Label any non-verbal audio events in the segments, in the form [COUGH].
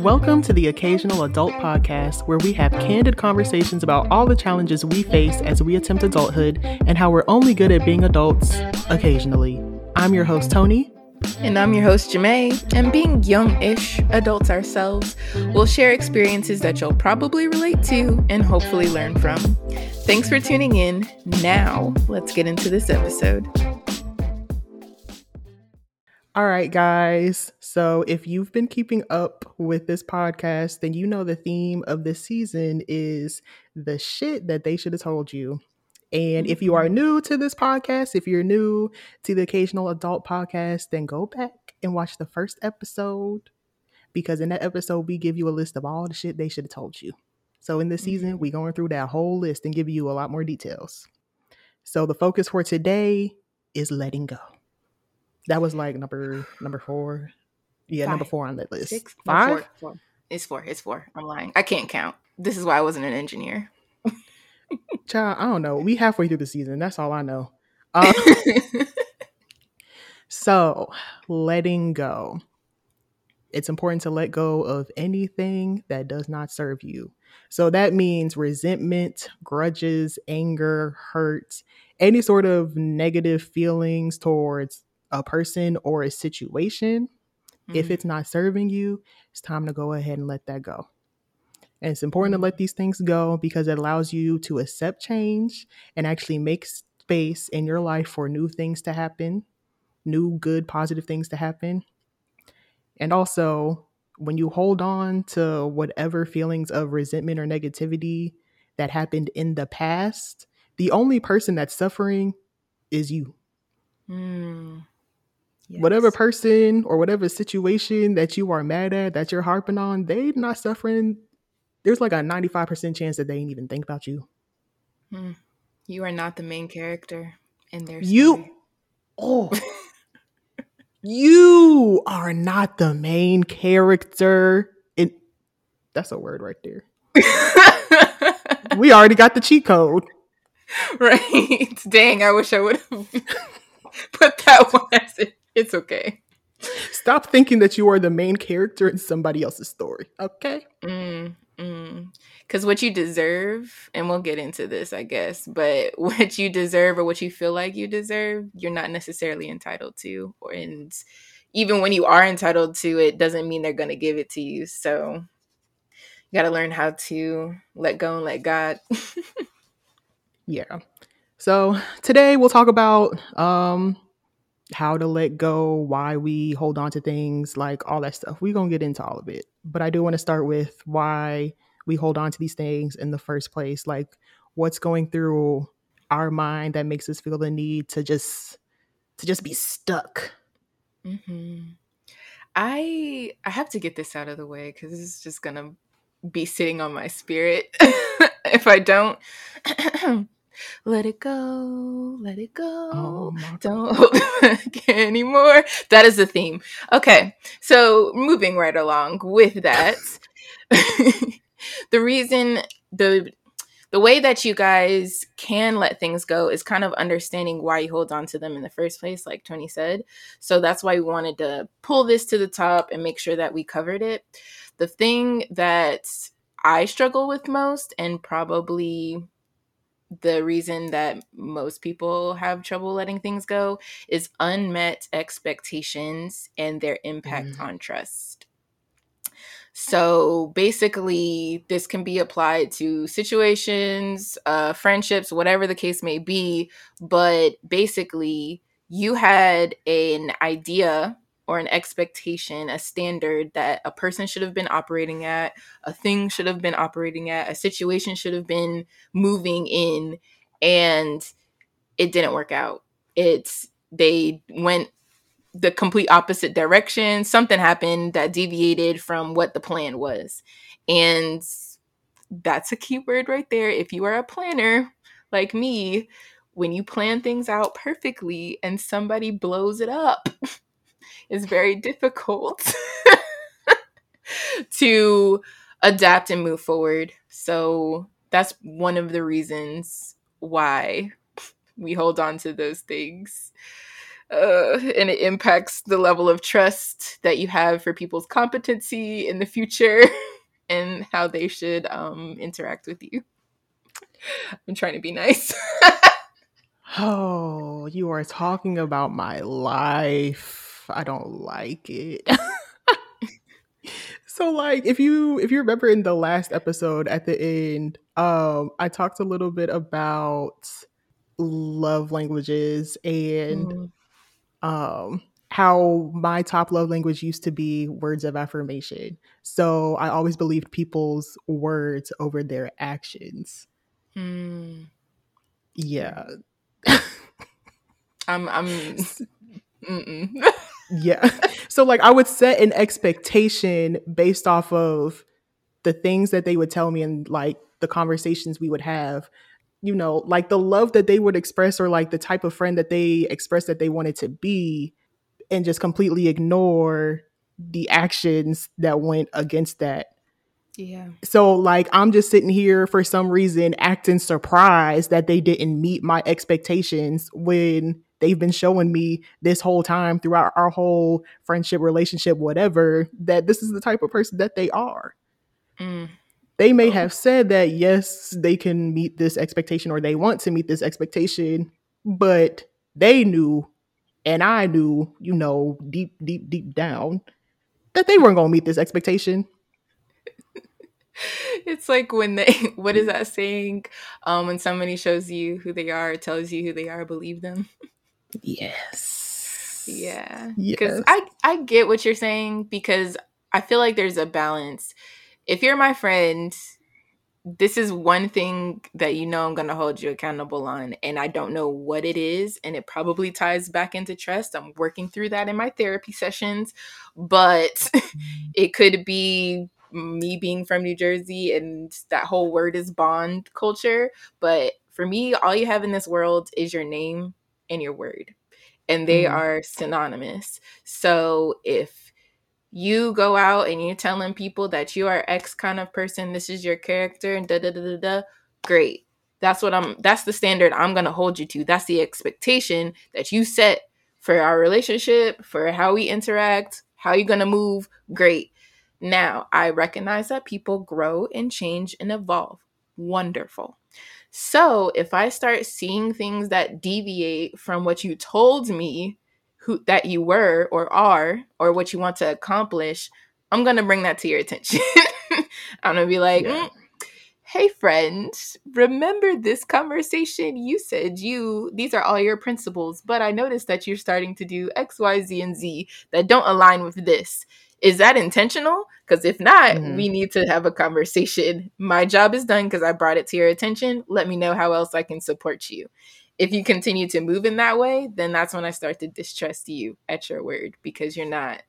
Welcome to the Occasional Adult Podcast, where we have candid conversations about all the challenges we face as we attempt adulthood and how we're only good at being adults occasionally. I'm your host, Tony. And I'm your host, Jamae. And being young ish adults ourselves, we'll share experiences that you'll probably relate to and hopefully learn from. Thanks for tuning in. Now, let's get into this episode. All right, guys. So, if you've been keeping up with this podcast, then you know the theme of this season is the shit that they should have told you. And if you are Mm-hmm. new to this podcast, if you're new to the occasional adult podcast, then go back and watch the first episode because in that episode, we give you a list of all the shit they should have told you. So, in this season, we're going through that whole list and give you a lot more details. So, the focus for today is letting go. That was like number number four. Yeah, number four on that list. Six? No, Five? four, four. It's four. It's four. I'm lying. I can't count. This is why I wasn't an engineer. [LAUGHS] Child, I don't know. We halfway through the season. That's all I know. [LAUGHS] Uh, so, letting go. It's important to let go of anything that does not serve you. So that means resentment, grudges, anger, hurt, any sort of negative feelings towards a person or a situation. If Mhm. it's not serving you, it's time to go ahead and let that go. And it's important to let these things go because it allows you to accept change and actually make space in your life for new things to happen, new, good, positive things to happen. And also, when you hold on to whatever feelings of resentment or negativity that happened in the past, the only person that's suffering is you. Mm. Whatever person or whatever situation that you are mad at, that you're harping on, they're not suffering. There's like a 95% chance that they ain't even think about you. Mm. You are not the main character in their You- Oh, [LAUGHS] you are not the main character. And that's a word right there. [LAUGHS] We already got the cheat code. right. [LAUGHS] Dang, I wish I would have put that one as it. It's okay. Stop thinking that you are the main character in somebody else's story. Okay. Mm, mm. Cause what you deserve, and we'll get into this, I guess, but [LAUGHS] what you deserve or what you feel like you deserve, you're not necessarily entitled to. Or and even when you are entitled to it, doesn't mean they're gonna give it to you. So you gotta learn how to let go and let God. [LAUGHS] Yeah. So today we'll talk about um how to let go, why we hold on to things, like all that stuff. We're gonna get into all of it. But I do want to start with why we hold on to these things in the first place. Like what's going through our mind that makes us feel the need to just to just be stuck. mm-hmm. I I have to get this out of the way because this is just gonna be sitting on my spirit [LAUGHS] if I don't. [CLEARS THROAT] let it go, let it go. Oh. Don't [LAUGHS] hold back anymore. That is the theme. Okay, so moving right along with that, [LAUGHS] the reason the the way that you guys can let things go is kind of understanding why you hold on to them in the first place, like Tony said. So that's why we wanted to pull this to the top and make sure that we covered it. The thing that I struggle with most, and probably the reason that most people have trouble letting things go, is unmet expectations and their impact Mm. on trust. So basically, this can be applied to situations, uh, friendships, whatever the case may be. But basically, you had an idea or an expectation, a standard that a person should have been operating at, a thing should have been operating at, a situation should have been moving in, and it didn't work out. It's they went the complete opposite direction. Something happened that deviated from what the plan was. And that's a key word right there. If you are a planner like me, when you plan things out perfectly and somebody blows it up, [LAUGHS] it's very difficult [LAUGHS] to adapt and move forward. So that's one of the reasons why we hold on to those things. uh, and it impacts the level of trust that you have for people's competency in the future [LAUGHS] and how they should um, interact with you. I'm trying to be nice. [LAUGHS] oh, you are talking about my life. I don't like it. so like if you if you remember in the last episode at the end, um I talked a little bit about love languages and mm um, how my top love language used to be words of affirmation. So I always believed people's words over their actions. Mm. Yeah. [LAUGHS] I'm I'm [LAUGHS] yeah. [LAUGHS] So like I would set an expectation based off of the things that they would tell me and like the conversations we would have you know, like the love that they would express or like the type of friend that they express that they wanted to be and just completely ignore the actions that went against that. Yeah. So like I'm just sitting here for some reason acting surprised that they didn't meet my expectations when they've been showing me this whole time throughout our whole friendship, relationship, whatever, that this is the type of person that they are. Mm they may have said that yes, they can meet this expectation or they want to meet this expectation, but they knew and I knew, you know, deep, deep, deep down that they weren't gonna meet this expectation. [LAUGHS] it's like when they [LAUGHS] what is that saying? Um when somebody shows you who they are, tells you who they are, believe them. [LAUGHS] Yes. Yeah. Because yes. I I get what you're saying because I feel like there's a balance if you're my friend, this is one thing that you know I'm going to hold you accountable on. And I don't know what it is. And it probably ties back into trust. I'm working through that in my therapy sessions. But [LAUGHS] it could be me being from New Jersey and that whole word is bond culture. But for me, all you have in this world is your name and your word. And they mm. are synonymous. So if you go out and you're telling people that you are X kind of person, this is your character, and da da da da da, great. That's what I'm that's the standard I'm gonna hold you to. That's the expectation that you set for our relationship, for how we interact, how you're gonna move. Great. Now, I recognize that people grow and change and evolve. Wonderful. So, if I start seeing things that deviate from what you told me who that you were or are or what you want to accomplish, I'm gonna bring that to your attention. [LAUGHS] I'm gonna be like, yeah. mm, hey friend, remember this conversation? You said you these are all your principles, but I noticed that you're starting to do X, Y, Z, and Z that don't align with this. Is that intentional? Because if not, mm-hmm. we need to have a conversation. My job is done because I brought it to your attention. Let me know how else I can support you if you continue to move in that way, then that's when I start to distrust you at your word because you're not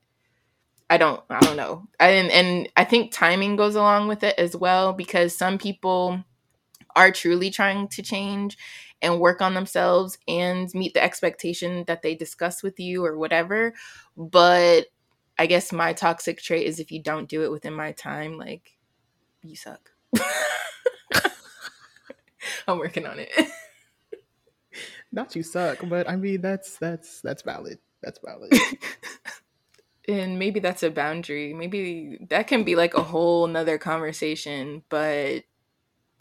I don't I don't know. And and I think timing goes along with it as well because some people are truly trying to change and work on themselves and meet the expectation that they discuss with you or whatever. But I guess my toxic trait is if you don't do it within my time, like you suck. [LAUGHS] I'm working on it. [LAUGHS] not you suck, but I mean that's that's that's valid. That's valid. [LAUGHS] and maybe that's a boundary. Maybe that can be like a whole nother conversation. But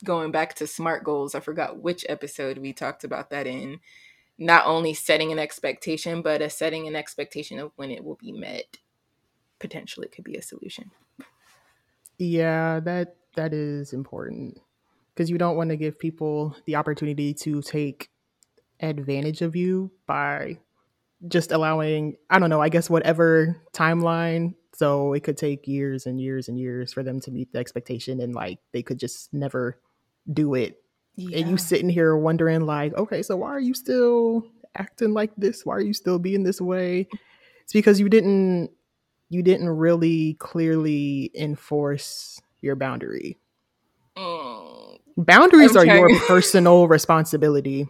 going back to smart goals, I forgot which episode we talked about that in. Not only setting an expectation, but a setting an expectation of when it will be met. Potentially could be a solution. Yeah, that that is important. Because you don't want to give people the opportunity to take advantage of you by just allowing i don't know i guess whatever timeline. So it could take years and years and years for them to meet the expectation and like they could just never do it. Yeah. and you sitting here wondering like okay so why are you still acting like this? Why are you still being this way? It's because you didn't you didn't really clearly enforce your boundary mm. boundaries are your [LAUGHS] personal responsibility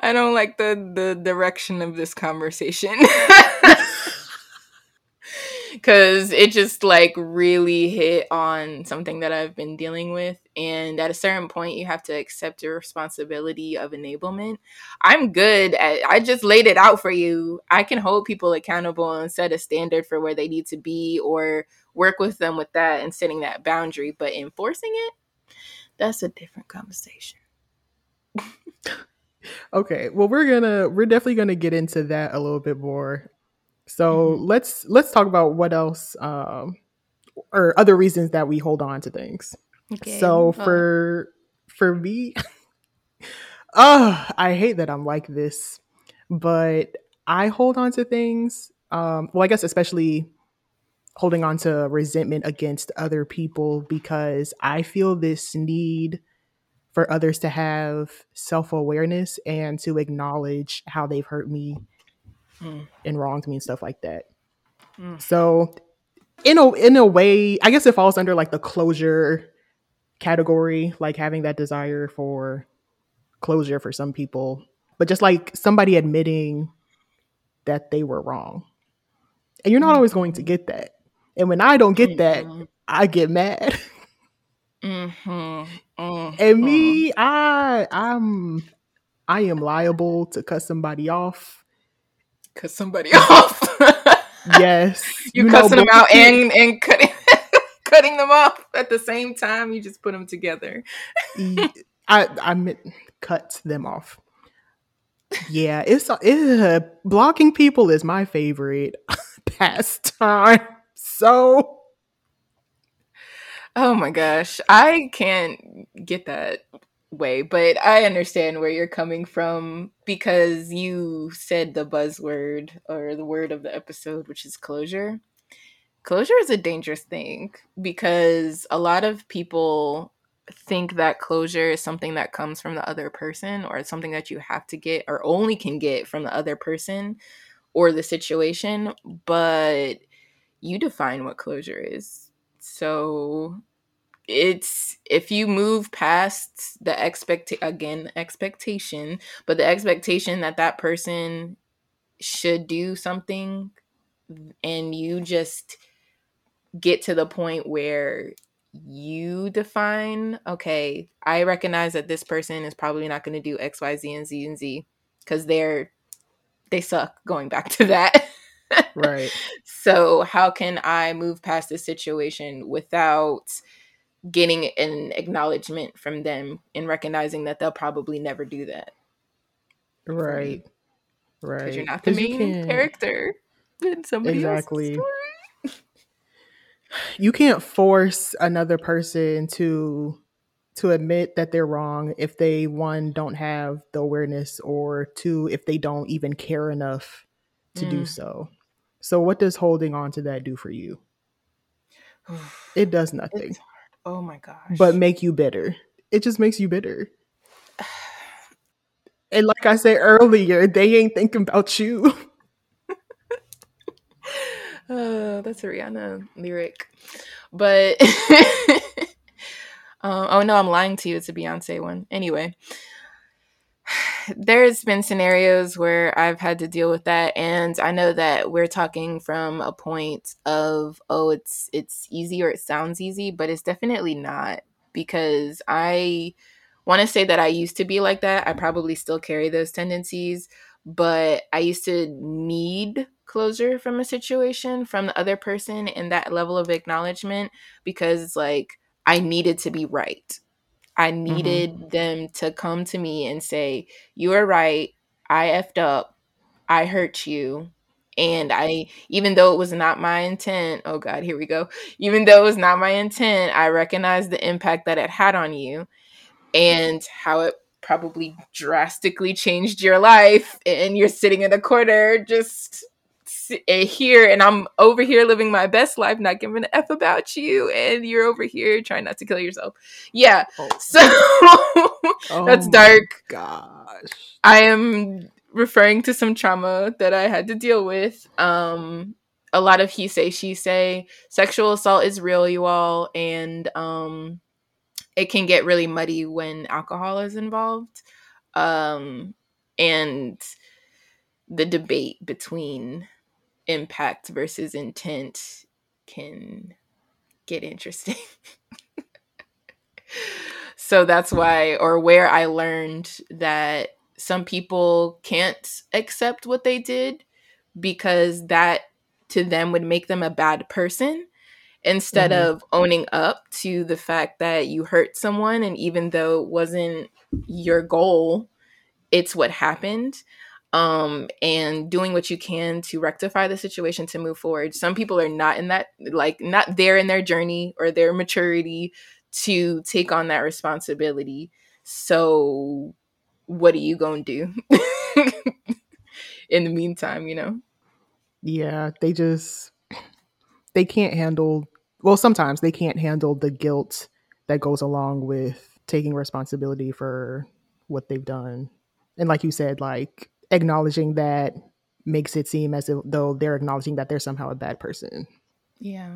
I don't like the the direction of this conversation. [LAUGHS] [LAUGHS] Cuz it just like really hit on something that I've been dealing with and at a certain point you have to accept your responsibility of enablement. I'm good at i just laid it out for you. I can hold people accountable and set a standard for where they need to be or work with them with that and setting that boundary but enforcing it that's a different conversation. [LAUGHS] Okay well we're gonna we're definitely gonna get into that a little bit more. So mm-hmm. let's let's talk about what else um or other reasons that we hold on to things okay. so for for me [LAUGHS] oh i hate that i'm like this but i hold on to things um well i guess especially holding on to resentment against other people because i feel this need for others to have self awareness and to acknowledge how they've hurt me mm. and wronged me and stuff like that. Mm. So, in a in a way, I guess it falls under like the closure category, like having that desire for closure for some people, but just like somebody admitting that they were wrong. And you're not always going to get that. And when I don't get that, mm-hmm. I get mad. Mm-hmm. Mm-hmm. And me, I I'm I am liable to cut somebody off. Cut somebody [LAUGHS] off. yes. You, you cussing them out and and cutting cutting them off at the same time. You just put them together. [LAUGHS] I I meant cut them off. Yeah, it's it, blocking people is my favorite [LAUGHS] pastime. So Oh my gosh. I can't get that way, but I understand where you're coming from because you said the buzzword or the word of the episode, which is closure. Closure is a dangerous thing because a lot of people think that closure is something that comes from the other person or it's something that you have to get or only can get from the other person or the situation, but you define what closure is. So it's if you move past the expect again expectation but the expectation that that person should do something and you just get to the point where you define okay i recognize that this person is probably not going to do x y z and z and z because they're they suck going back to that right [LAUGHS] so how can i move past this situation without getting an acknowledgement from them and recognizing that they'll probably never do that. Right. Right. Because you're not the main character in somebody exactly. You can't force another person to to admit that they're wrong if they one don't have the awareness or two if they don't even care enough to mm. do so. So what does holding on to that do for you? [SIGHS] it does nothing. Oh my gosh. But make you bitter. It just makes you bitter. [SIGHS] and like I said earlier, they ain't thinking about you. [LAUGHS] oh, [SIGHS] that's a Rihanna lyric. But [LAUGHS] um, oh no, I'm lying to you. It's a Beyonce one. Anyway, [SIGHS] there's been scenarios where I've had to deal with that and I know that we're talking from a point of oh it's it's easy or it sounds easy but it's definitely not because I want to say that I used to be like that. I probably still carry those tendencies, but I used to need closure from a situation from the other person and that level of acknowledgement because it's like I needed to be right. I mm-hmm. needed mm-hmm. them to come to me and say, You are right. I effed up. I hurt you. And I, even though it was not my intent, oh God, here we go. Even though it was not my intent, I recognize the impact that it had on you and how it probably drastically changed your life. And you're sitting in a corner just Eh, here and I'm over here living my best life, not giving an F about you, and you're over here trying not to kill yourself. Yeah. Oh. So [LAUGHS] oh that's dark. Gosh. I am referring to some trauma that I had to deal with. Um a lot of he say she say sexual assault is real you all and um it can get really muddy when alcohol is involved um and the debate between impact versus intent can get interesting. [LAUGHS] so that's why, or where I learned that some people can't accept what they did because that to them would make them a bad person instead mm-hmm. of owning up to the fact that you hurt someone and even though it wasn't your goal it's what happened um and doing what you can to rectify the situation to move forward. Some people are not in that like not there in their journey or their maturity to take on that responsibility. So what are you going to do [LAUGHS] in the meantime you know? Yeah they just they can't handle well sometimes they can't handle the guilt that goes along with taking responsibility for what they've done. And like you said like acknowledging that makes it seem as if though they're acknowledging that they're somehow a bad person. Yeah.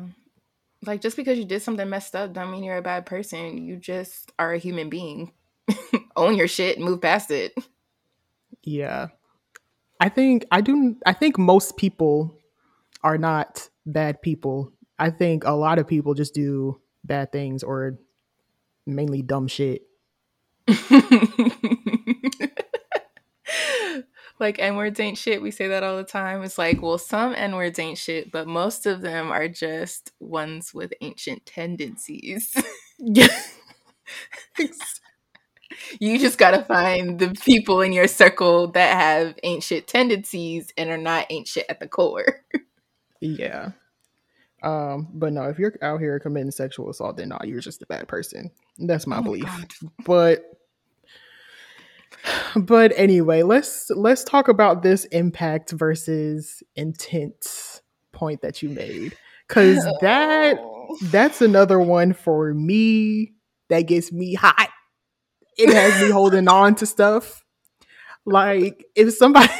Like just because you did something messed up don't mean you're a bad person. You just are a human being. [LAUGHS] Own your shit and move past it. Yeah. I think i do i think most people are not bad people I think a lot of people just do bad things or mainly dumb shit. [LAUGHS] like N words ain't shit. We say that all the time. It's like, well, some N words ain't shit, but most of them are just ones with ancient tendencies. [LAUGHS] you just gotta find the people in your circle that have ancient tendencies and are not ancient at the core. [LAUGHS] yeah. Um, but no, if you're out here committing sexual assault, then no, you're just a bad person. That's my oh belief. My but but anyway, let's let's talk about this impact versus intent point that you made. Cause [LAUGHS] that that's another one for me that gets me hot. It has me [LAUGHS] holding on to stuff. Like if somebody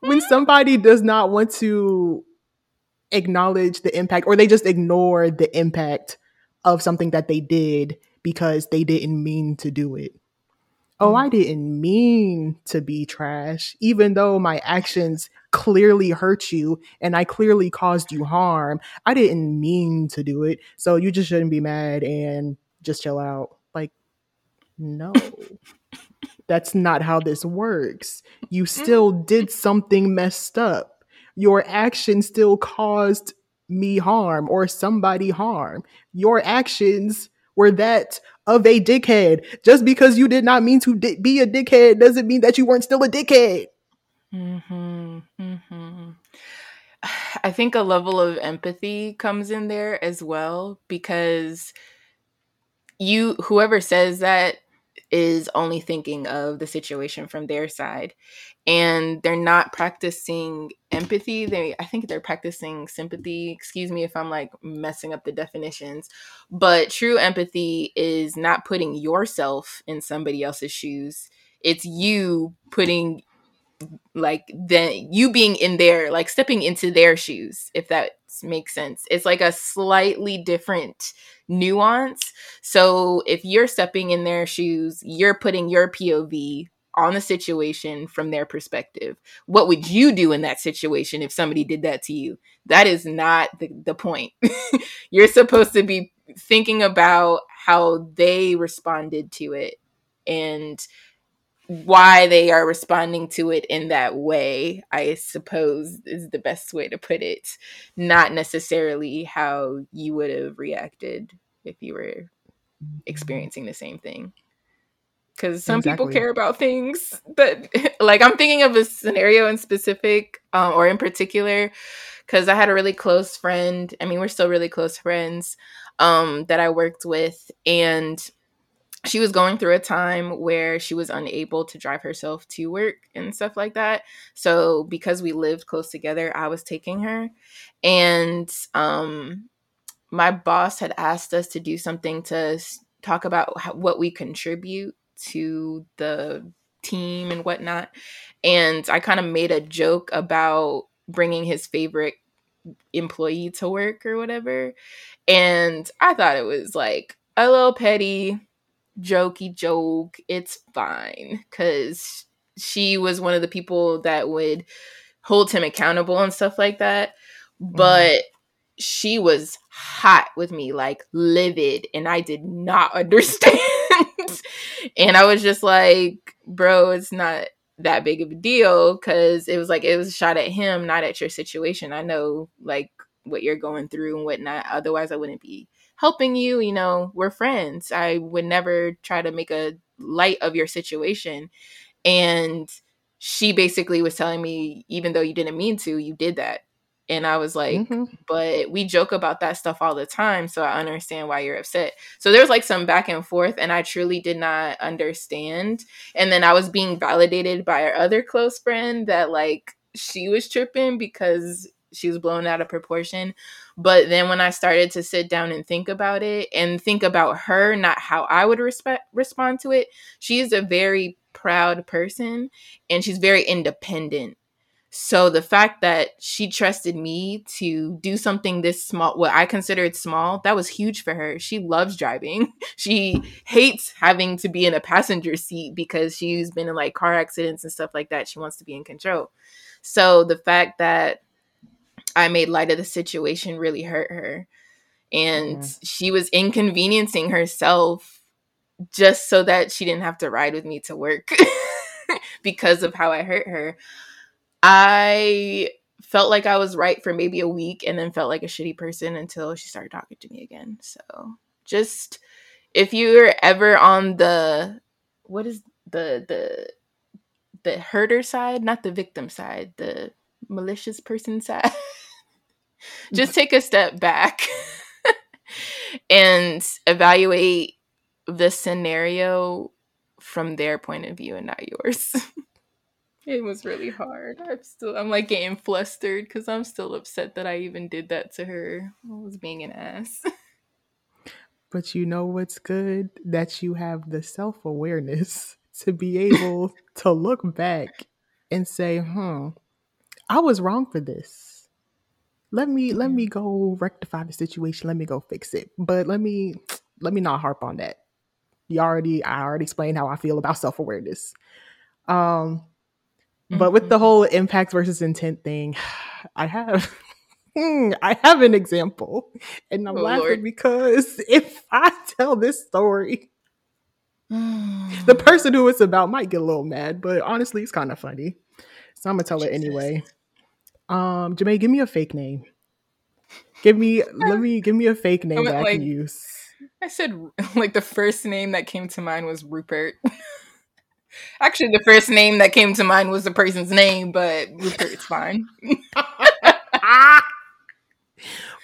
when somebody does not want to acknowledge the impact or they just ignore the impact of something that they did because they didn't mean to do it. Oh, I mm. didn't mean to be trash, even though my actions clearly hurt you and I clearly caused you harm. I didn't mean to do it. So you just shouldn't be mad and just chill out. Like, no. [LAUGHS] That's not how this works. You still did something messed up your action still caused me harm or somebody harm. Your actions were that of a dickhead. Just because you did not mean to di- be a dickhead doesn't mean that you weren't still a dickhead. Mm-hmm. Mm-hmm. [SIGHS] I think a level of empathy comes in there as well because you, whoever says that, is only thinking of the situation from their side. And they're not practicing empathy. They i think they're practicing sympathy. Excuse me if i'm like messing up the definitions. But true empathy is not putting yourself in somebody else's shoes. It's you putting like then you being in there like stepping into their shoes if that makes sense. It's like a slightly different nuance so if you're stepping in their shoes you're putting your pov on the situation from their perspective. What would you do in that situation if somebody did that to you? That is not the, the point. [LAUGHS] You're supposed to be thinking about how they responded to it and why they are responding to it in that way, I suppose is the best way to put it. Not necessarily how you would have reacted if you were experiencing the same thing because some exactly. people care about things but [LAUGHS] like i'm thinking of a scenario in specific um, or in particular because i had a really close friend i mean we're still really close friends um, that i worked with and she was going through a time where she was unable to drive herself to work and stuff like that so because we lived close together i was taking her and um, my boss had asked us to do something to talk about how, what we contribute to the team and whatnot. And I kind of made a joke about bringing his favorite employee to work or whatever. And I thought it was like a little petty, jokey joke. It's fine because she was one of the people that would hold him accountable and stuff like that. Mm-hmm. But she was hot with me, like livid, and I did not [LAUGHS] understand. and I was just like, bro, it's not that big of a deal because it was like it was a shot at him, not at your situation. I know like what you're going through and whatnot. Otherwise, I wouldn't be helping you. You know, we're friends. I would never try to make a light of your situation. And she basically was telling me, even though you didn't mean to, you did that. And I was like, mm-hmm. but we joke about that stuff all the time. So I understand why you're upset. So there's like some back and forth, and I truly did not understand. And then I was being validated by our other close friend that like she was tripping because she was blown out of proportion. But then when I started to sit down and think about it and think about her, not how I would respect, respond to it, she's a very proud person and she's very independent. So the fact that she trusted me to do something this small, what I considered small, that was huge for her. She loves driving. [LAUGHS] She hates having to be in a passenger seat because she's been in like car accidents and stuff like that. She wants to be in control. So the fact that I made light of the situation really hurt her. And mm-hmm. she was inconveniencing herself just so that she didn't have to ride with me to work [LAUGHS] because of how I hurt her. I felt like I was right for maybe a week and then felt like a shitty person until she started talking to me again. So just if you're ever on the what is the the the herder side, not the victim side, the malicious person side. [LAUGHS] just take a step back [LAUGHS] and evaluate the scenario from their point of view and not yours. [LAUGHS] it was really hard. I'm still I'm like getting flustered because I'm still upset that I even did that to her. I was being an ass. [LAUGHS] But you know what's good? That you have the self awareness to be able to look back and say, hmm, I was wrong for this let me let me go rectify the situation let me go fix it but let me [TSK] let me not harp on that you already i already explained how i feel about self-awareness um mm-hmm. but with the mm-hmm. whole impact versus intent thing [SIGHS] i have [LAUGHS] i have an example and i'm oh, laughing Lord. because [LAUGHS] if i tell this story [SIGHS] the person who it's about might get a little mad but honestly it's kind of funny so i'm gonna tell Jesus. it anyway um, Jamae, give me a fake name. Give me, [LAUGHS] let me, give me a fake name I that I can use. I said, [LAUGHS] like, the first name that came to mind was Rupert. [LAUGHS] Actually, the first name that came to mind was the person's name, but Rupert's fine.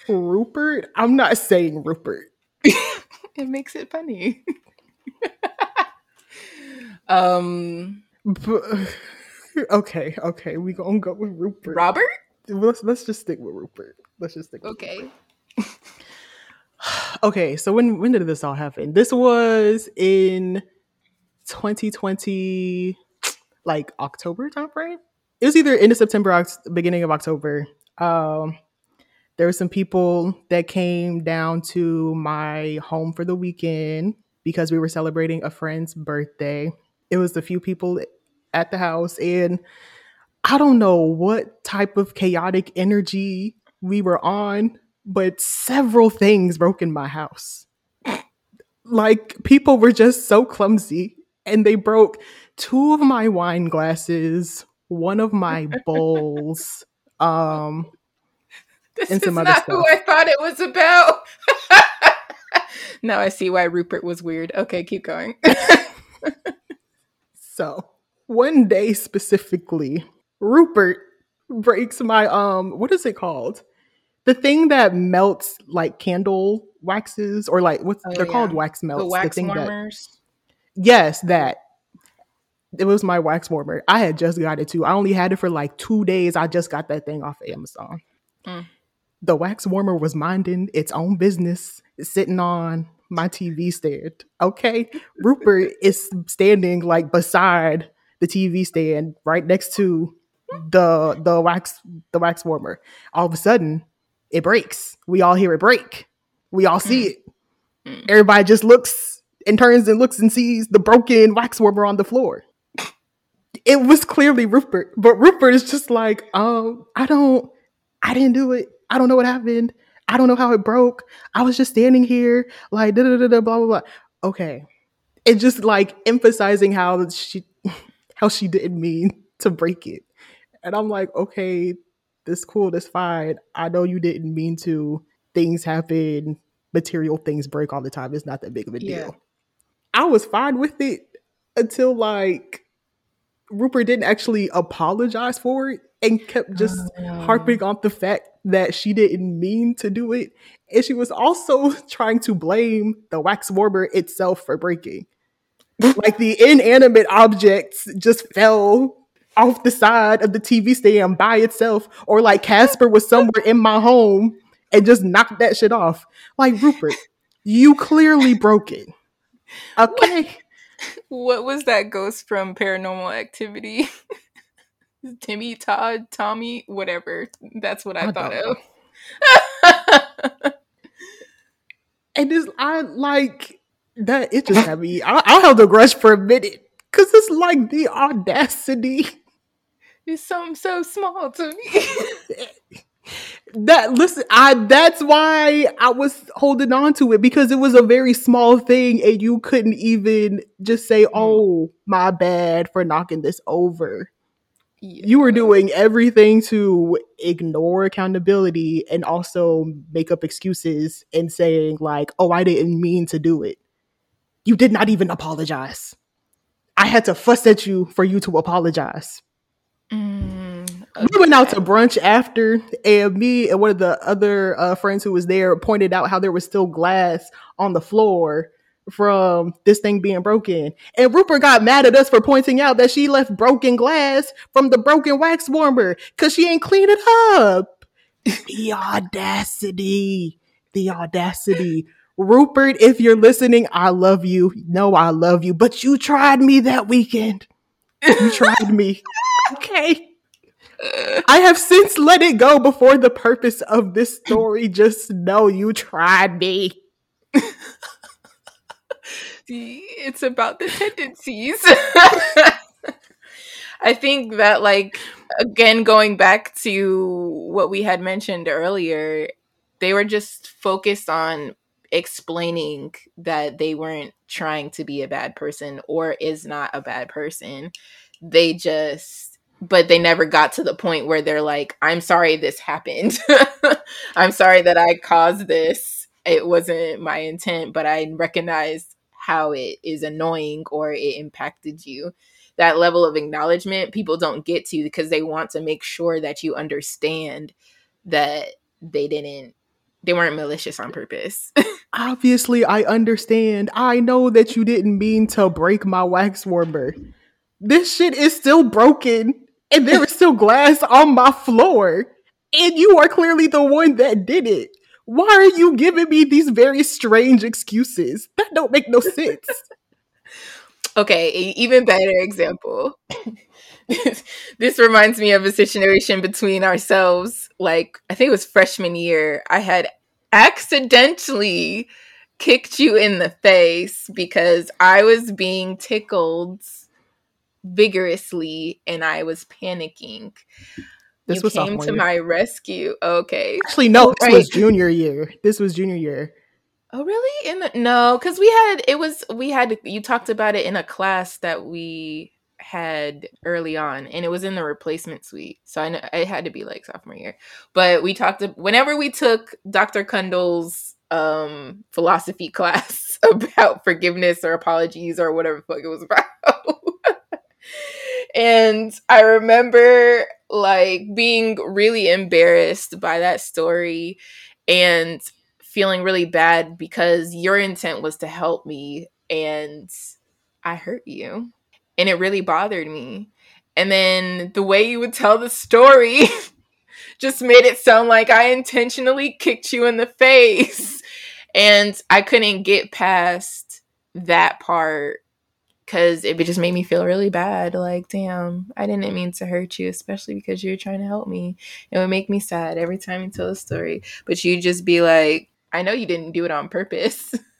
Rupert? I'm not saying Rupert. it makes it funny. um. But, [SIGHS] [LAUGHS] okay, okay, we gonna go with Rupert. Robert? Let's let's just stick with Rupert. Let's just stick. With Rupert. Okay. [SIGHS] okay, so when when did this all happen? This was in 2020, [TSK] like October timeframe. It was either end of September, beginning of October. Um, there were some people that came down to my home for the weekend because we were celebrating a friend's birthday. It was the few people at the house and I don't know what type of chaotic energy we were on, but several things broke in my house. like people were just so clumsy and they broke two of my wine glasses, one of my bowls, [LAUGHS] um this and some is other not stuff. who I thought it was about. [LAUGHS] now I see why Rupert was weird. Okay, keep going. [LAUGHS] so one day specifically, Rupert breaks my um what is it called? The thing that melts like candle waxes or like what's oh, they're yeah. called wax melts. The wax the warmers. That, yes, that. It was my wax warmer. I had just got it too. I only had it for like two days. I just got that thing off of Amazon. Mm. The wax warmer was minding its own business, sitting on my TV stand. Okay. Rupert is standing like beside the TV stand right next to the the wax the wax warmer. All of a sudden, it breaks. We all hear it break. We all see it. Everybody just looks and turns and looks and sees the broken wax warmer on the floor. It was clearly Rupert, but Rupert is just like, um, I don't, I didn't do it. I don't know what happened. I don't know how it broke. I was just standing here, like, da da da da, blah, blah, blah. Okay. It just like emphasizing how she, how she didn't mean [LAUGHS] to break it. And I'm like, okay, this cool, this fine. I know you didn't mean to. Things happen, material things break all the time. It's not that big of a Yeah. deal. I was fine with it until like Rupert didn't actually apologize for it and kept just oh, harping on the fact that she didn't mean to do it. And she was also [LAUGHS] trying to blame the wax warmer itself for breaking. Like the inanimate objects just fell off the side of the TV stand by itself, or like Casper was somewhere in my home and just knocked that shit off. Like Rupert, you clearly broke it. Okay. What was that ghost from Paranormal Activity? [LAUGHS] Timmy, Todd, Tommy, whatever. That's what I, I thought of. [LAUGHS] And it's I like that it just had me. I, I held a grudge for a minute. Cause it's like the audacity it's something so small to me. that listen, I that's why I was holding on to it because it was a very small thing and you couldn't even just say, mm-hmm. Oh, my bad for knocking this over. You were doing everything to ignore accountability and also make up excuses and saying, like, oh, I didn't mean to do it. You did not even apologize. I had to fuss at you for you to apologize. Mm, We went out to brunch after, and me and one of the other uh, friends who was there pointed out how there was still glass on the floor from this thing being broken. And Rupert got mad at us for pointing out that she left broken glass from the broken wax warmer because she ain't cleaned it up. the [LAUGHS] audacity. The audacity. Rupert, if you're listening, I love you. No, I love you, but you tried me that weekend. You [LAUGHS] tried me. Okay. I have since let it go before the purpose of this story. Just know you tried me. See, [LAUGHS] it's about the tendencies. [LAUGHS] I think that, like, again, going back to what we had mentioned earlier, they were just focused on explaining that they weren't trying to be a bad person or is not a bad person. They just, but they never got to the point where they're like, I'm sorry this happened. [LAUGHS] I'm sorry that I caused this. It wasn't my intent, but I recognize how it is annoying or it impacted you. That level of acknowledgement people don't get to because they want to make sure that you understand that they didn't they weren't malicious on purpose. [LAUGHS] Obviously, I understand. I know that you didn't mean to break my wax warmer. This shit is still broken, and there is still glass on my floor. And you are clearly the one that did it. Why are you giving me these very strange excuses? That don't make no sense. [LAUGHS] okay, even better example. [LAUGHS] this reminds me of a situation between ourselves. Like, I think it was freshman year. I had accidentally kicked you in the face because I was being tickled vigorously and I was panicking. This you was came to year. my rescue. Okay. Actually, no, this Right. was junior year. This was junior year. Oh really? In the no, because we had it was we had you talked about it in a class that we had early on, and it was in the replacement suite. So I know it had to be like sophomore year. But we talked whenever we took Dr. Kundal's um philosophy [LAUGHS] class about forgiveness or apologies or whatever fuck it was [LAUGHS] about. and I remember like being really embarrassed by that story and feeling really bad because your intent was to help me and I hurt you. And it really bothered me. And then the way you would tell the story [LAUGHS] just made it sound like I intentionally kicked you in the face. And I couldn't get past that part because it just made me feel really bad. Like, damn, I didn't mean to hurt you, especially because you were trying to help me. It would make me sad every time you tell a story. But you'd just be like, I know you didn't do it on purpose. [LAUGHS]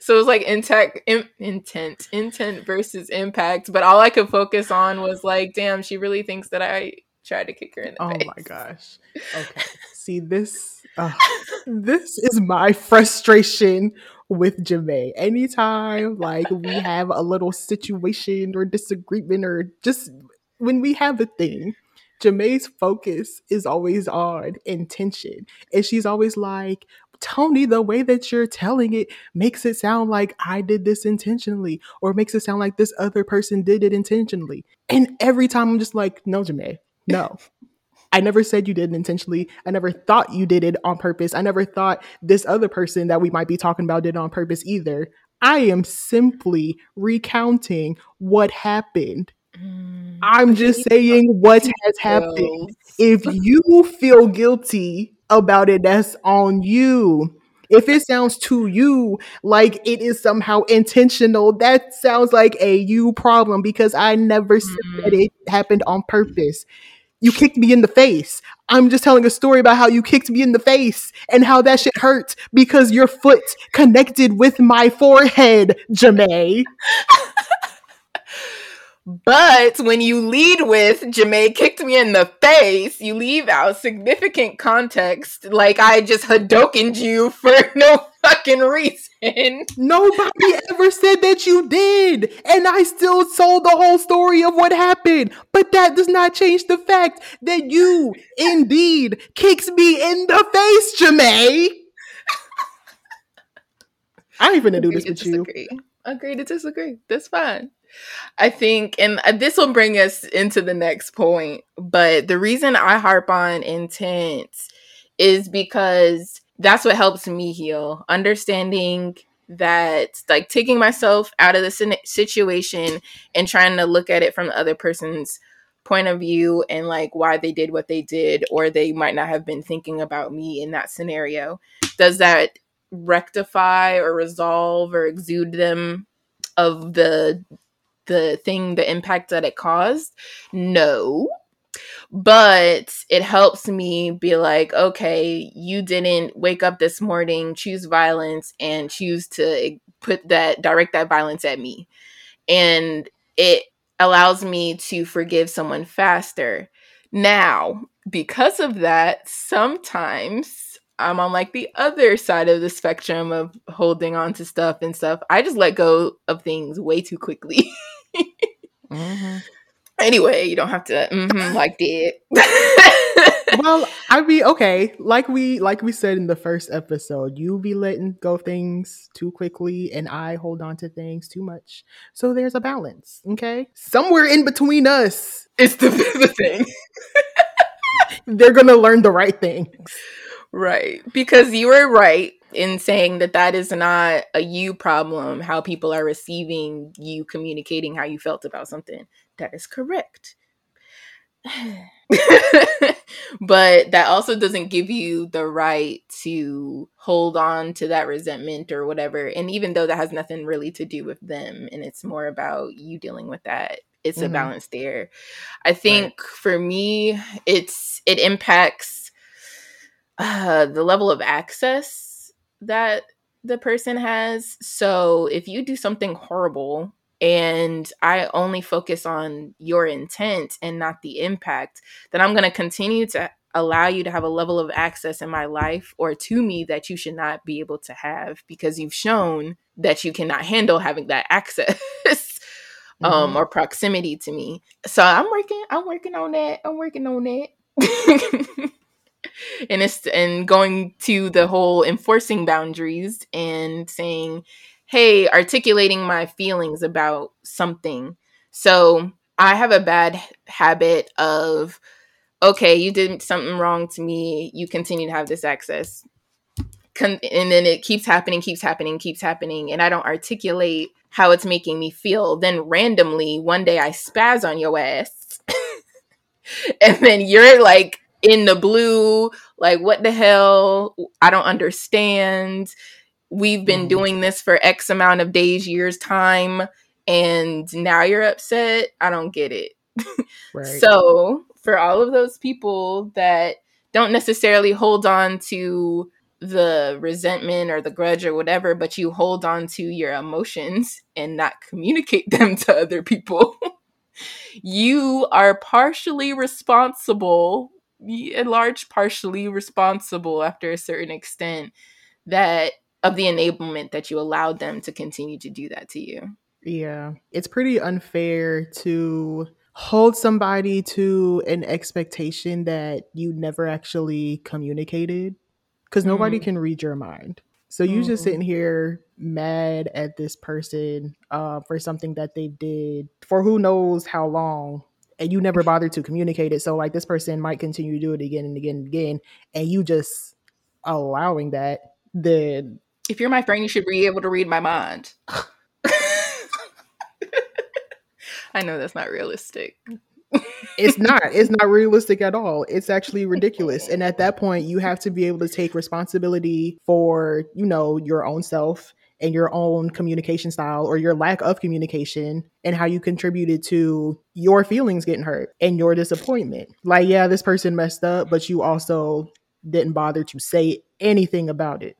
so it was like intent, in, intent, intent versus impact. But all I could focus on was like, damn, she really thinks that I tried to kick her in the oh face. my gosh. Okay. See this uh, this is my frustration with Jamae. Anytime like we [LAUGHS] have a little situation or disagreement or just when we have a thing, Jamae's focus is always on intention. And she's always like, Tony, the way that you're telling it makes it sound like I did this intentionally, or makes it sound like this other person did it intentionally. And every time I'm just like, no, Jamae, no. I never said you did it intentionally. I never thought you did it on purpose. I never thought this other person that we might be talking about did it on purpose either. I am simply recounting what happened. Mm, I'm just saying what has happened. If you feel guilty about it, that's on you. If it sounds to you like it is somehow intentional, that sounds like a you problem because I never said mm. that it happened on purpose. You kicked me in the face. I'm just telling a story about how you kicked me in the face and how that shit hurt because your foot connected with my forehead, Jamae. [LAUGHS] But when you lead with Jamae kicked me in the face, you leave out significant context, like I just Hadokened you [LAUGHS] for no fucking reason. Nobody ever said that you did, and I still told the whole story of what happened. But that does not change the fact that you indeed kicks me in the face, Jamae. I ain't gonna do this with disagree. you. Agree to disagree. That's fine. I think, and uh, this will bring us into the next point, but the reason I harp on intent is because that's what helps me heal. Understanding that, like, taking myself out of the situation and trying to look at it from the other person's point of view and like why they did what they did, or they might not have been thinking about me in that scenario. Does that rectify or resolve or exude them of the the thing, the impact that it caused? No. But it helps me be like, okay, you didn't wake up this morning, choose violence, and choose to put that, direct that violence at me. And it allows me to forgive someone faster. Now, because of that, sometimes I'm on like the other side of the spectrum of holding on to stuff and stuff. I just let go of things way too quickly. [LAUGHS] mm-hmm. Anyway, you don't have to mm-hmm, [LAUGHS] like that. well, [LAUGHS] I mean, okay, like we like we said in the first episode, you be letting go things too quickly, and I hold on to things too much. So there's a balance, okay? Somewhere in between us, it's the, [LAUGHS] the thing. They're gonna learn the right things, right? Because you were right in saying that that is not a you problem how people are receiving you communicating how you felt about something that is correct [LAUGHS] but that also doesn't give you the right to hold on to that resentment or whatever and even though that has nothing really to do with them and it's more about you dealing with that it's mm-hmm. a balance there i think right. for me it's it impacts uh, the level of access that the person has. So if you do something horrible and I only focus on your intent and not the impact, then I'm going to continue to allow you to have a level of access in my life or to me that you should not be able to have because you've shown that you cannot handle having that [LAUGHS] access. um mm-hmm. or proximity to me. So I'm working I'm working on that. I'm working on that. [LAUGHS] and it's and going to the whole enforcing boundaries and saying hey articulating my feelings about something. So i have a bad habit of okay you did something wrong to me you continue to have this access. Con- and then it keeps happening keeps happening keeps happening and i don't articulate how it's making me feel. Then randomly one day i spaz on your ass [LAUGHS] and then you're like in the blue like what the hell i don't understand we've been mm. doing this for x amount of days years time and now you're upset i don't get it [LAUGHS] right. so for all of those people that don't necessarily hold on to the resentment or the grudge or whatever but you hold on to your emotions and not communicate [LAUGHS] them to other people [LAUGHS] you are partially responsible, in large partially responsible after a certain extent that of the enablement that you allowed them to continue to do that to you. Yeah. It's pretty unfair to hold somebody to an expectation that you never actually communicated because nobody Mm. can read your mind. So you just Mhm. sitting here mad at this person uh, for something that they did for who knows how long, and you never bothered to communicate it. So like this person might continue to do it again and again and again, and you just allowing that. Then If you're my friend, you should be able to read my mind. [LAUGHS] I know that's not realistic. it's not it's not realistic at all it's actually ridiculous [LAUGHS] and at that point you have to be able to take responsibility for you know your own self and your own communication style or your lack of communication and how you contributed to your feelings getting hurt and your disappointment. Like yeah this person messed up but you also didn't bother to say anything about it.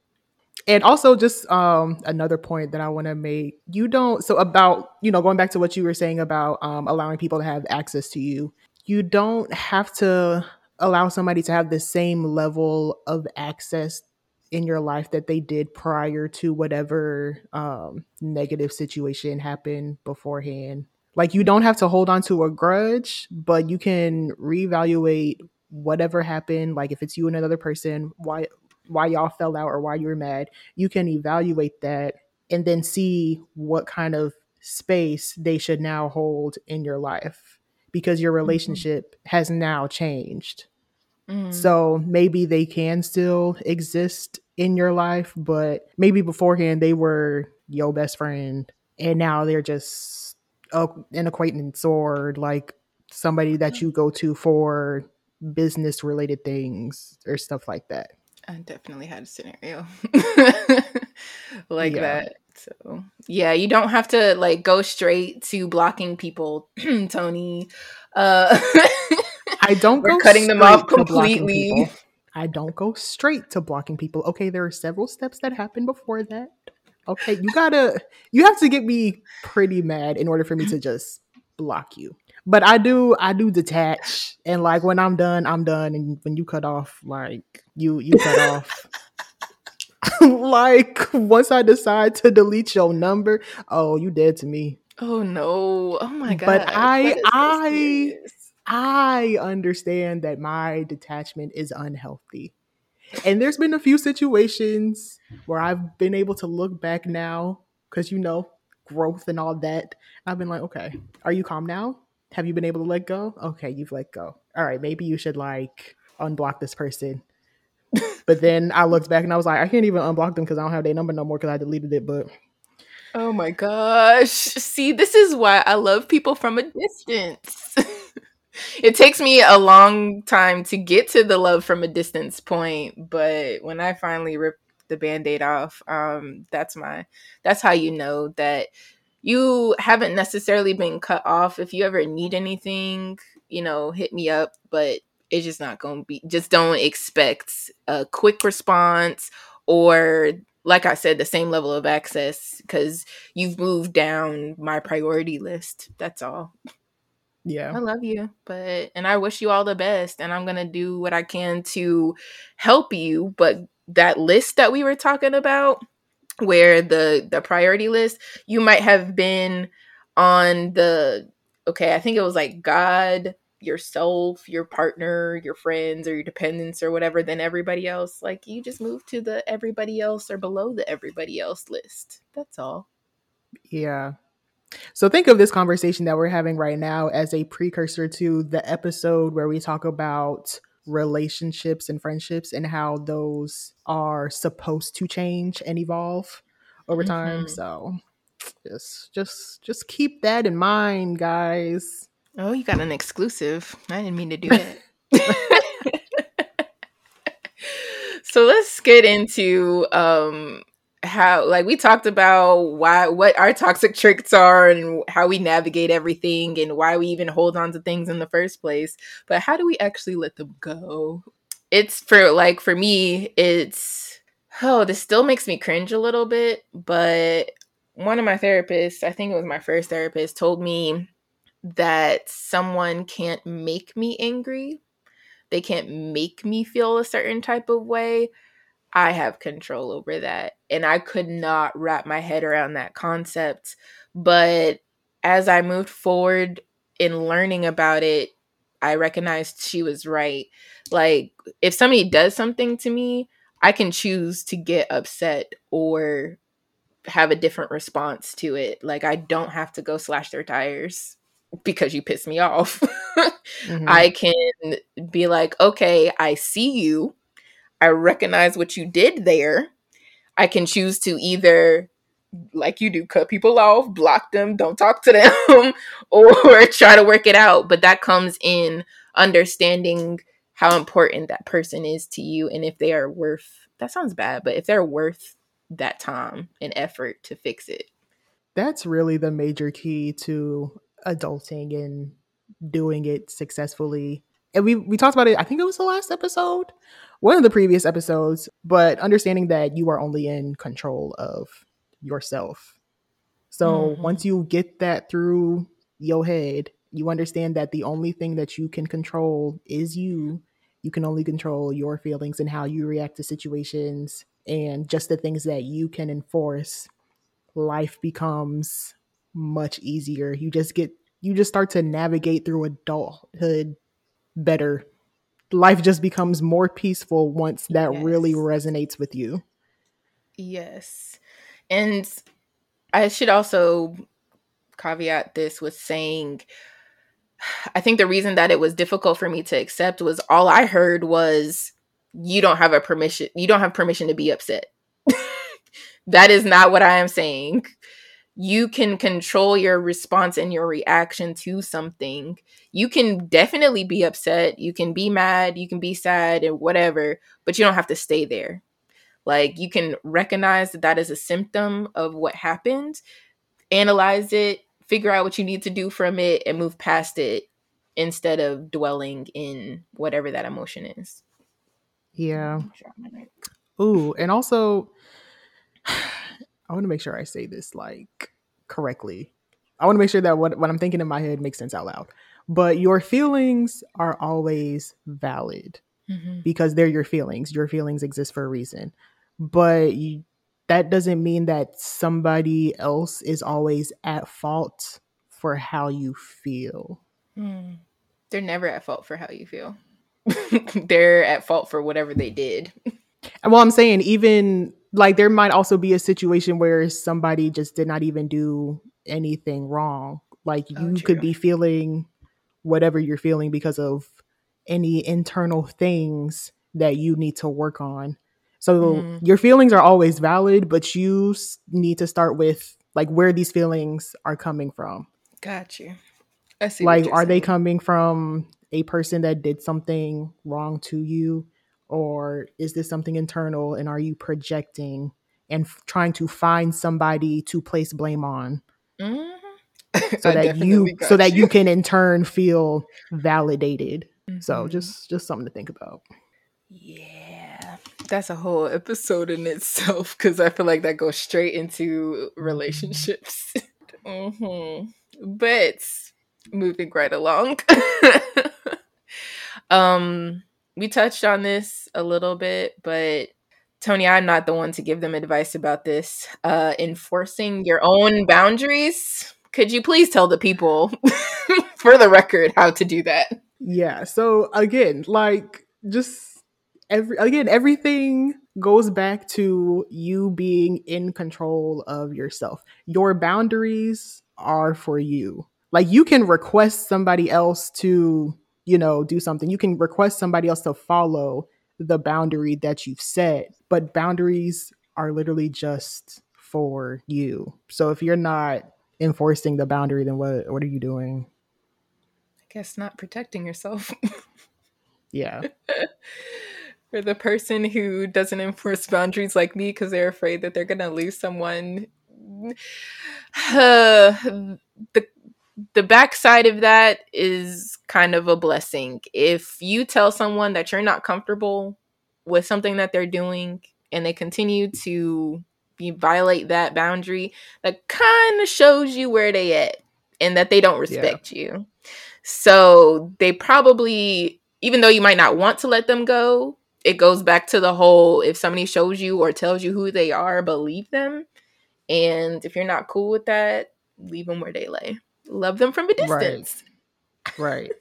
And also just um another point that i want to make you don't so about you know going back to what you were saying about um allowing people to have access to you you don't have to allow somebody to have the same level of access in your life that they did prior to whatever um negative situation happened beforehand like you don't have to hold on to a grudge but you can reevaluate whatever happened like if it's you and another person why why y'all fell out or why you were mad, you can evaluate that and then see what kind of space they should now hold in your life because your relationship mm-hmm. has now changed. Mm-hmm. So maybe they can still exist in your life, but maybe beforehand they were your best friend and now they're just a, an acquaintance or like somebody that you go to for business related things or stuff like that. I definitely had a scenario [LAUGHS] like yeah. that. So yeah, you don't have to like go straight to blocking people, [CLEARS THROAT] Tony. Uh [LAUGHS] I don't go cutting them off completely. I don't go straight to blocking people. Okay, there are several steps that happen before that. Okay, you gotta you have to get me pretty mad in order for me to just block you. But I do I do detach and like when I'm done, I'm done. And when you cut off, like you you cut off. [LAUGHS] like once I decide to delete your number, oh, you dead to me. Oh no. Oh my god. But I I I understand that my detachment is unhealthy. And there's been a few situations where I've been able to look back now cuz you know, growth and all that. I've been like, okay, are you calm now? Have you been able to let go? Okay, you've let go. All right, maybe you should like unblock this person. but then I looked back and I was like, I can't even unblock them because I don't have their number no more because I deleted it. But oh my gosh, see, this is why I love people from a distance. [LAUGHS] it takes me a long time to get to the love from a distance point, but when I finally rip the band-aid off, um, that's my that's how you know that you haven't necessarily been cut off. If you ever need anything, you know, hit me up, but it's just not going to be, just don't expect a quick response or, like I said, the same level of access because you've moved down my priority list. That's all. Yeah. I love you, but, and I wish you all the best. And I'm to do what I can to help you. But that list that we were talking about, where the the priority list you might have been on the okay i think it was like god yourself your partner your friends or your dependents or whatever then everybody else like you just move to the everybody else or below the everybody else list that's all yeah so think of this conversation that we're having right now as a precursor to the episode where we talk about relationships and friendships and how those are supposed to change and evolve over time. Mm-hmm. So just just just keep that in mind, guys. Oh, you got an exclusive. I didn't mean to do that. [LAUGHS] [LAUGHS] so let's get into um how like we talked about why what our toxic tricks are and how we navigate everything and why we even hold on to things in the first place but how do we actually let them go it's for like for me it's oh this still makes me cringe a little bit but one of my therapists i think it was my first therapist told me that someone can't make me angry. They can't make me feel a certain type of way. I have control over that. And I could not wrap my head around that concept. But as I moved forward in learning about it, I recognized she was right. Like, if somebody does something to me, I can choose to get upset or have a different response to it. Like, I don't have to go slash their tires because you piss me [LAUGHS] off. mm-hmm. I can be like, okay, I see you. I recognize what you did there. I can choose to either, like you do, cut people off, block them, don't talk to them, [LAUGHS] or [LAUGHS] try to work it out. But that comes in understanding how important that person is to you and if they are worth that sounds bad, but if they're worth that time and effort to fix it. That's really the major key to adulting and doing it successfully. And we we talked about it, I think it was the last episode, one of the previous episodes, but understanding that you are only in control of yourself. So mm-hmm. once you get that through your head, you understand that the only thing that you can control is you. You can only control your feelings and how you react to situations and just the things that you can enforce. Life becomes much easier. You just get you just start to navigate through adulthood better. Life just becomes more peaceful once that yes. really resonates with you. Yes. And I should also caveat this with saying I think the reason that it was difficult for me to accept was all I heard was you don't have a permission you don't have permission to be upset. [LAUGHS] that is not what I am saying you can control your response and your reaction to something. You can definitely be upset, you can be mad, you can be sad and whatever, but you don't have to stay there. Like you can recognize that that is a symptom of what happened, analyze it, figure out what you need to do from it and move past it instead of dwelling in whatever that emotion is. Yeah. Ooh, and also I want to make sure I say this like correctly. I want to make sure that what, what I'm thinking in my head makes sense out loud. But your feelings are always valid mm-hmm. because they're your feelings. Your feelings exist for a reason. But you, that doesn't mean that somebody else is always at fault for how you feel. Mm. They're never at fault for how you feel. [LAUGHS] They're at fault for whatever they did. Well, I'm saying even like there might also be a situation where somebody just did not even do anything wrong. Like oh, you oh, could be feeling whatever you're feeling because of any internal things that you need to work on. So mm. your feelings are always valid, but you need to start with like where these feelings are coming from. Got you. I see. Like, are saying. they coming from a person that did something wrong to you? Or is this something internal and are you projecting and f- trying to find somebody to place blame on mm-hmm. [LAUGHS] so that you so that you. you can in turn feel validated mm-hmm. so just just something to think about yeah that's a whole episode in itself because i feel like that goes straight into relationships [LAUGHS] mm-hmm. but moving right along [LAUGHS] um we touched on this a little bit, but Tony, I'm not the one to give them advice about this. Uh, enforcing your own boundaries. Could you please tell the people, [LAUGHS] for the record, how to do that? Yeah. So again, like just every again, everything goes back to you being in control of yourself. Your boundaries are for you. Like you can request somebody else to you know, do something. You can request somebody else to follow the boundary that you've set, but boundaries are literally just for you. So if you're not enforcing the boundary, then what what are you doing? I guess not protecting yourself. [LAUGHS] yeah. [LAUGHS] For the person who doesn't enforce boundaries like me because they're afraid that they're gonna lose someone. Uh, [SIGHS] the the backside of that is kind of a blessing. If you tell someone that you're not comfortable with something that they're doing and they continue to violate that boundary, that kind of shows you where they at. and that they don't respect yeah. you. So they probably, even though you might not want to let them go, it goes back to the whole if somebody shows you or tells you who they are, believe them. And if you're not cool with that, leave them where they lay. Love them from a distance. Right. right.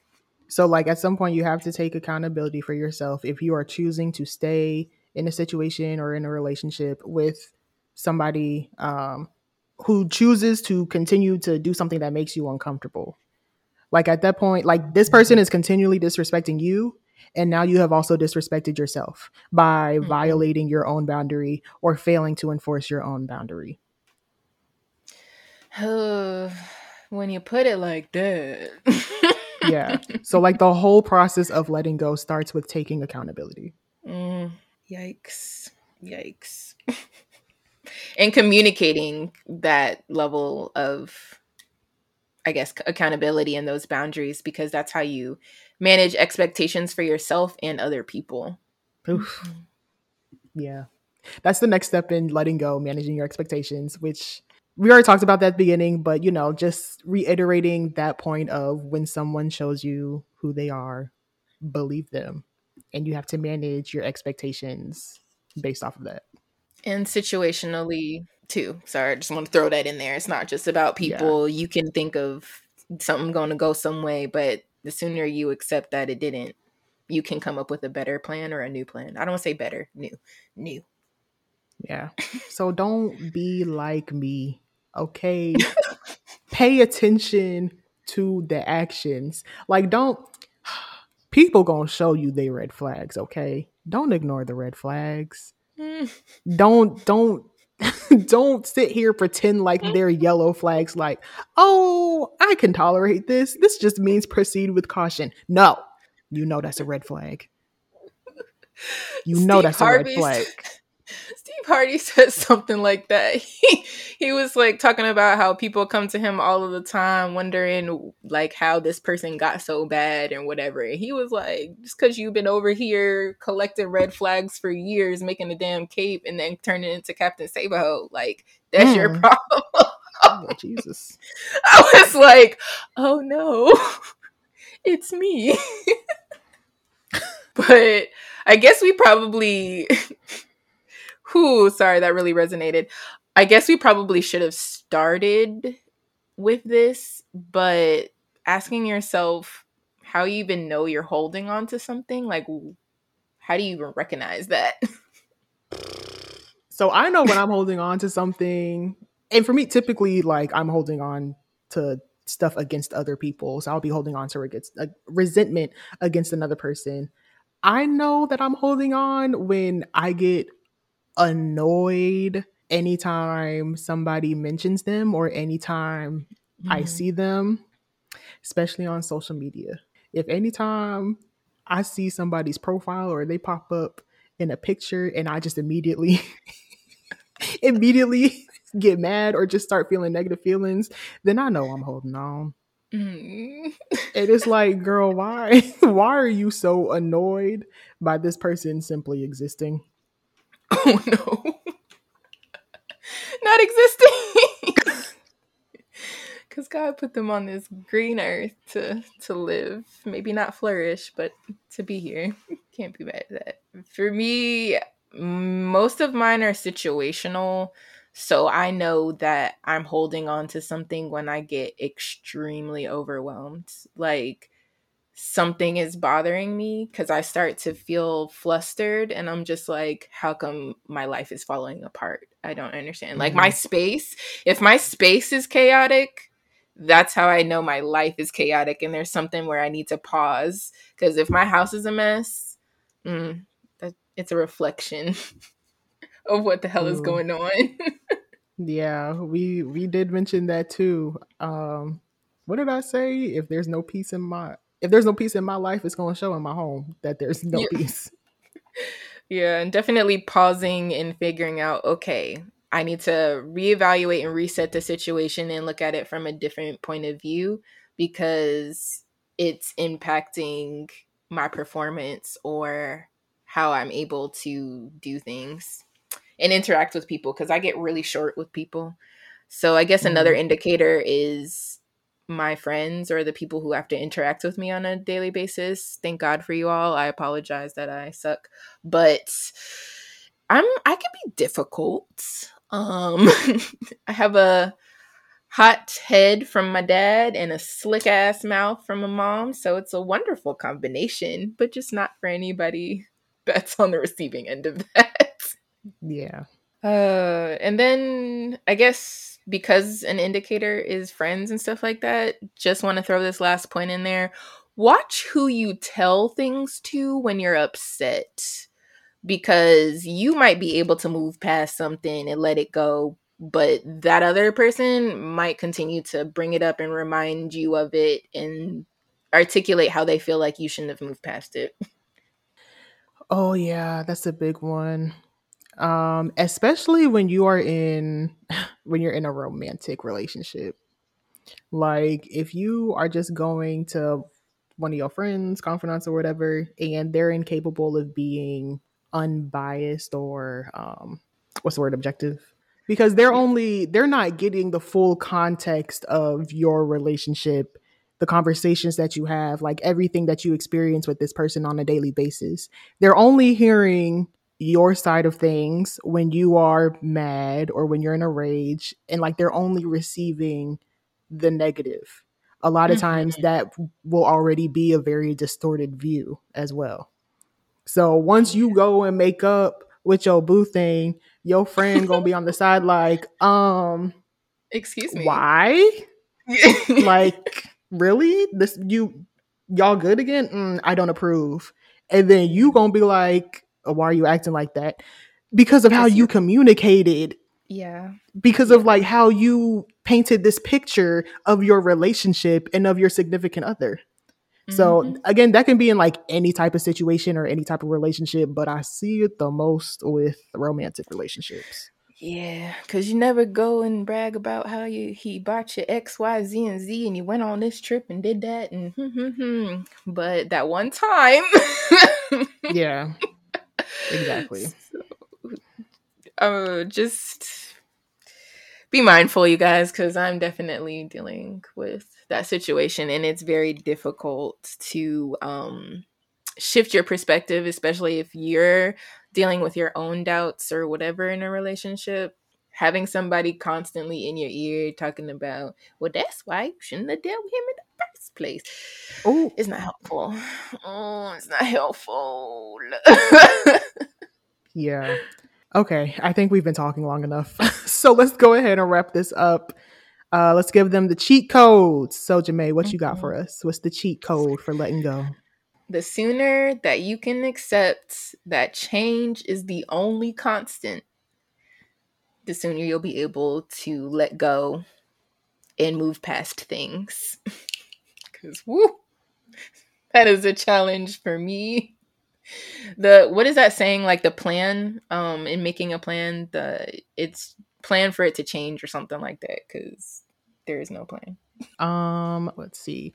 So, like, at some point, you have to take accountability for yourself. If you are choosing to stay in a situation or in a relationship with somebody um, who chooses to continue to do something that makes you uncomfortable, like at that point, like this person is continually disrespecting you, and now you have also disrespected yourself by mm-hmm. violating your own boundary or failing to enforce your own boundary. [SIGHS] [SIGHS] [SIGHS] when you put it like that. yeah. [LAUGHS] So like the whole process of letting go starts with taking accountability. Mm, yikes. Yikes. [LAUGHS] and communicating that level of I guess accountability and those boundaries because that's how you manage expectations for yourself and other people. Oof. Mm-hmm. Yeah. That's the next step in letting go, managing your expectations, which we already talked about that at the beginning, but you know, just reiterating that point of when someone shows you who they are, believe them. And you have to manage your expectations based off of that. And situationally too. Sorry, I just want to throw that in there. It's not just about people. Yeah. You can think of something going to go some way, but the sooner you accept that it didn't, you can come up with a better plan or a new plan. I don't want to say better, new, new. Yeah. So don't be like me okay [LAUGHS] pay attention to the actions. Like don't [SIGHS] people gonna show you they red flags okay? Don't ignore the red flags. Mm. [LAUGHS] don't don't [LAUGHS] don't sit here pretend like they're yellow flags like oh i can tolerate this. This just means proceed with caution. No. You know that's a red flag. You Steve know that's Harvey's, a red flag Steve Harvey [LAUGHS] said something like that. [LAUGHS] He, he was like talking about how people come to him all of the time wondering like how this person got so bad and whatever. And he was like, just because you've been over here collecting red flags for years, making a damn cape and then turning into Captain Save-a-hoe, like that's mm. your hmm. problem. oh, Jesus. [LAUGHS] I was like, oh no, it's me. but I guess we probably who sorry that really resonated. I guess we probably should have started with this but asking yourself how you even know you're holding on to something like how do you even recognize that? [LAUGHS] So i know when i'm holding on to something and for me typically like i'm holding on to stuff against other people so i'll be holding on to against a uh, resentment against another person. I know that i'm holding on when i get annoyed anytime somebody mentions them or anytime mm-hmm. I see them, especially on social media. If anytime I see somebody's profile or they pop up in a picture and I just immediately [LAUGHS] immediately [LAUGHS] get mad or just start feeling negative feelings, then I know I'm holding on. Mm. it is like, girl, why [LAUGHS] why are you so annoyed by this person simply existing? [LAUGHS] Oh no. [LAUGHS] Not existing. [LAUGHS] Cause God put them on this green earth to to live. Maybe not flourish, but to be here. Can't be mad at that. For me, most of mine are situational. So I know that I'm holding on to something when I get extremely overwhelmed. Like something is bothering me because I start to feel flustered and I'm just like, how come my life is falling apart? I don't understand. Mm-hmm. Like my mm-hmm. space, if my space is chaotic, that's how I know my life is chaotic and there's something where I need to pause. Because if my house is a mess, mm, that, it's a reflection [LAUGHS] of what the hell Ooh. is going on. [LAUGHS] yeah, we we did mention that too. Um, what did I say? If there's no peace in my if there's no peace in my life, it's going to show in my home that there's no yeah. peace. [LAUGHS] Yeah, and definitely pausing and figuring out, okay, I need to reevaluate and reset the situation and look at it from a different point of view because it's impacting my performance or how I'm able to do things and interact with people because I get really short with people. So I guess mm-hmm. another indicator is my friends or the people who have to interact with me on a daily basis. Thank God for you all. I apologize that I suck, but I'm I can be difficult. Um [LAUGHS] I have a hot head from my dad and a slick ass mouth from my mom, so it's a wonderful combination, but just not for anybody that's on the receiving end of [LAUGHS] that. Yeah. Uh and then I guess because an indicator is friends and stuff like that, just want to throw this last point in there. Watch who you tell things to when you're upset because you might be able to move past something and let it go, but that other person might continue to bring it up and remind you of it and articulate how they feel like you shouldn't have moved past it. Oh yeah, that's a big one. Um, especially when you are in [LAUGHS] when you're in a romantic relationship. Like if you are just going to one of your friends, confidants or whatever, and they're incapable of being unbiased or um what's the word objective? Because they're only they're not getting the full context of your relationship the conversations that you have like everything that you experience with this person on a daily basis. They're only hearing your side of things when you are mad or when you're in a rage and like they're only receiving the negative a lot of times Mhm. that will already be a very distorted view as well so once you go and make up with your boo thing, your friend gonna be on the side like, um, Excuse me. why? [LAUGHS] Like, really? This you y'all good again? Mm, I don't approve. And then you gonna be like, oh, why are you acting like that? Because of how you communicated, yeah. because of like how you painted this picture of your relationship and of your significant other. So Mhm. again, that can be in like any type of situation or any type of relationship, but I see it the most with romantic relationships. Yeah, because you never go and brag about how you he bought you X, Y, Z, and Z, and you went on this trip and did that, and [LAUGHS] but that one time, Yeah, [LAUGHS] exactly. So, uh, just be mindful, you guys, because I'm definitely dealing with that situation, and it's very difficult to um shift your perspective, especially if you're dealing with your own doubts or whatever in a relationship. Having somebody constantly in your ear talking about, well, that's why you shouldn't have dealt with him in the first place. Oh, It's not helpful. Oh, it's not helpful. yeah. Okay, I think we've been talking long enough. [LAUGHS] so let's go ahead and wrap this up. Uh, let's give them the cheat codes. So, Jamae, what you got for us? What's the cheat code for letting go? the sooner that you can accept that change is the only constant, the sooner you'll be able to let go and move past things. [LAUGHS] Because, woo, that is a challenge for me. The what is that saying? Like the plan, um, in making a plan, the it's plan for it to change or something like that. Because there is no plan. Um, let's see.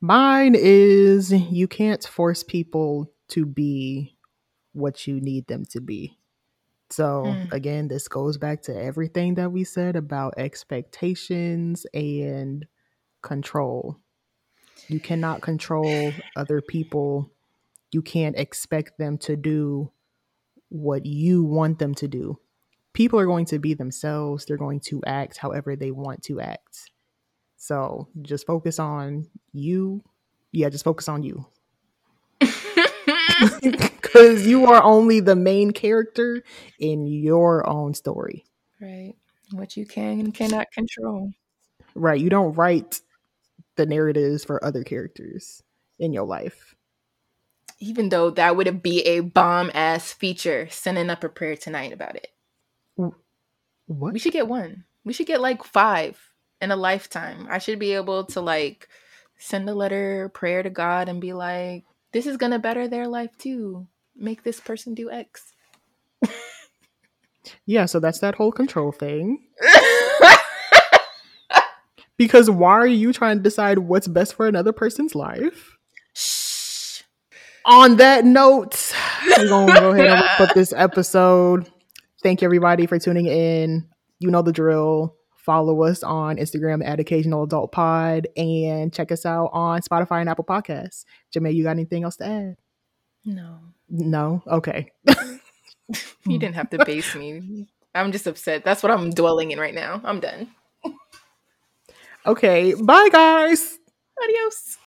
Mine is you can't force people to be what you need them to be. So, Mm. again, this goes back to everything that we said about expectations and control. You cannot control other people. You can't expect them to do what you want them to do. People are going to be themselves, they're going to act however they want to act. So just focus on you. Yeah, just focus on you. [LAUGHS] Because you are only the main character in your own story. right. What you can and cannot control. Right. You don't write the narratives for other characters in your life. even though that would be a bomb ass feature sending up a prayer tonight about it What? we should get one we should get like five in a lifetime i should be able to like send a letter prayer to god and be like this is gonna better their life too make this person do x Yeah, so that's that whole control thing. [LAUGHS] Because why are you trying to decide what's best for another person's life? Shh. On that note, we're going to go ahead and up [LAUGHS] this episode. Thank you, everybody, for tuning in. You know the drill. Follow us on Instagram at Occasional Adult Pod and check us out on Spotify and Apple Podcasts. Jamae, you got anything else to add? No. No? Okay. [LAUGHS] you didn't have to base me. I'm just upset. That's what I'm dwelling in right now. I'm done. Okay. Bye, guys. Adios.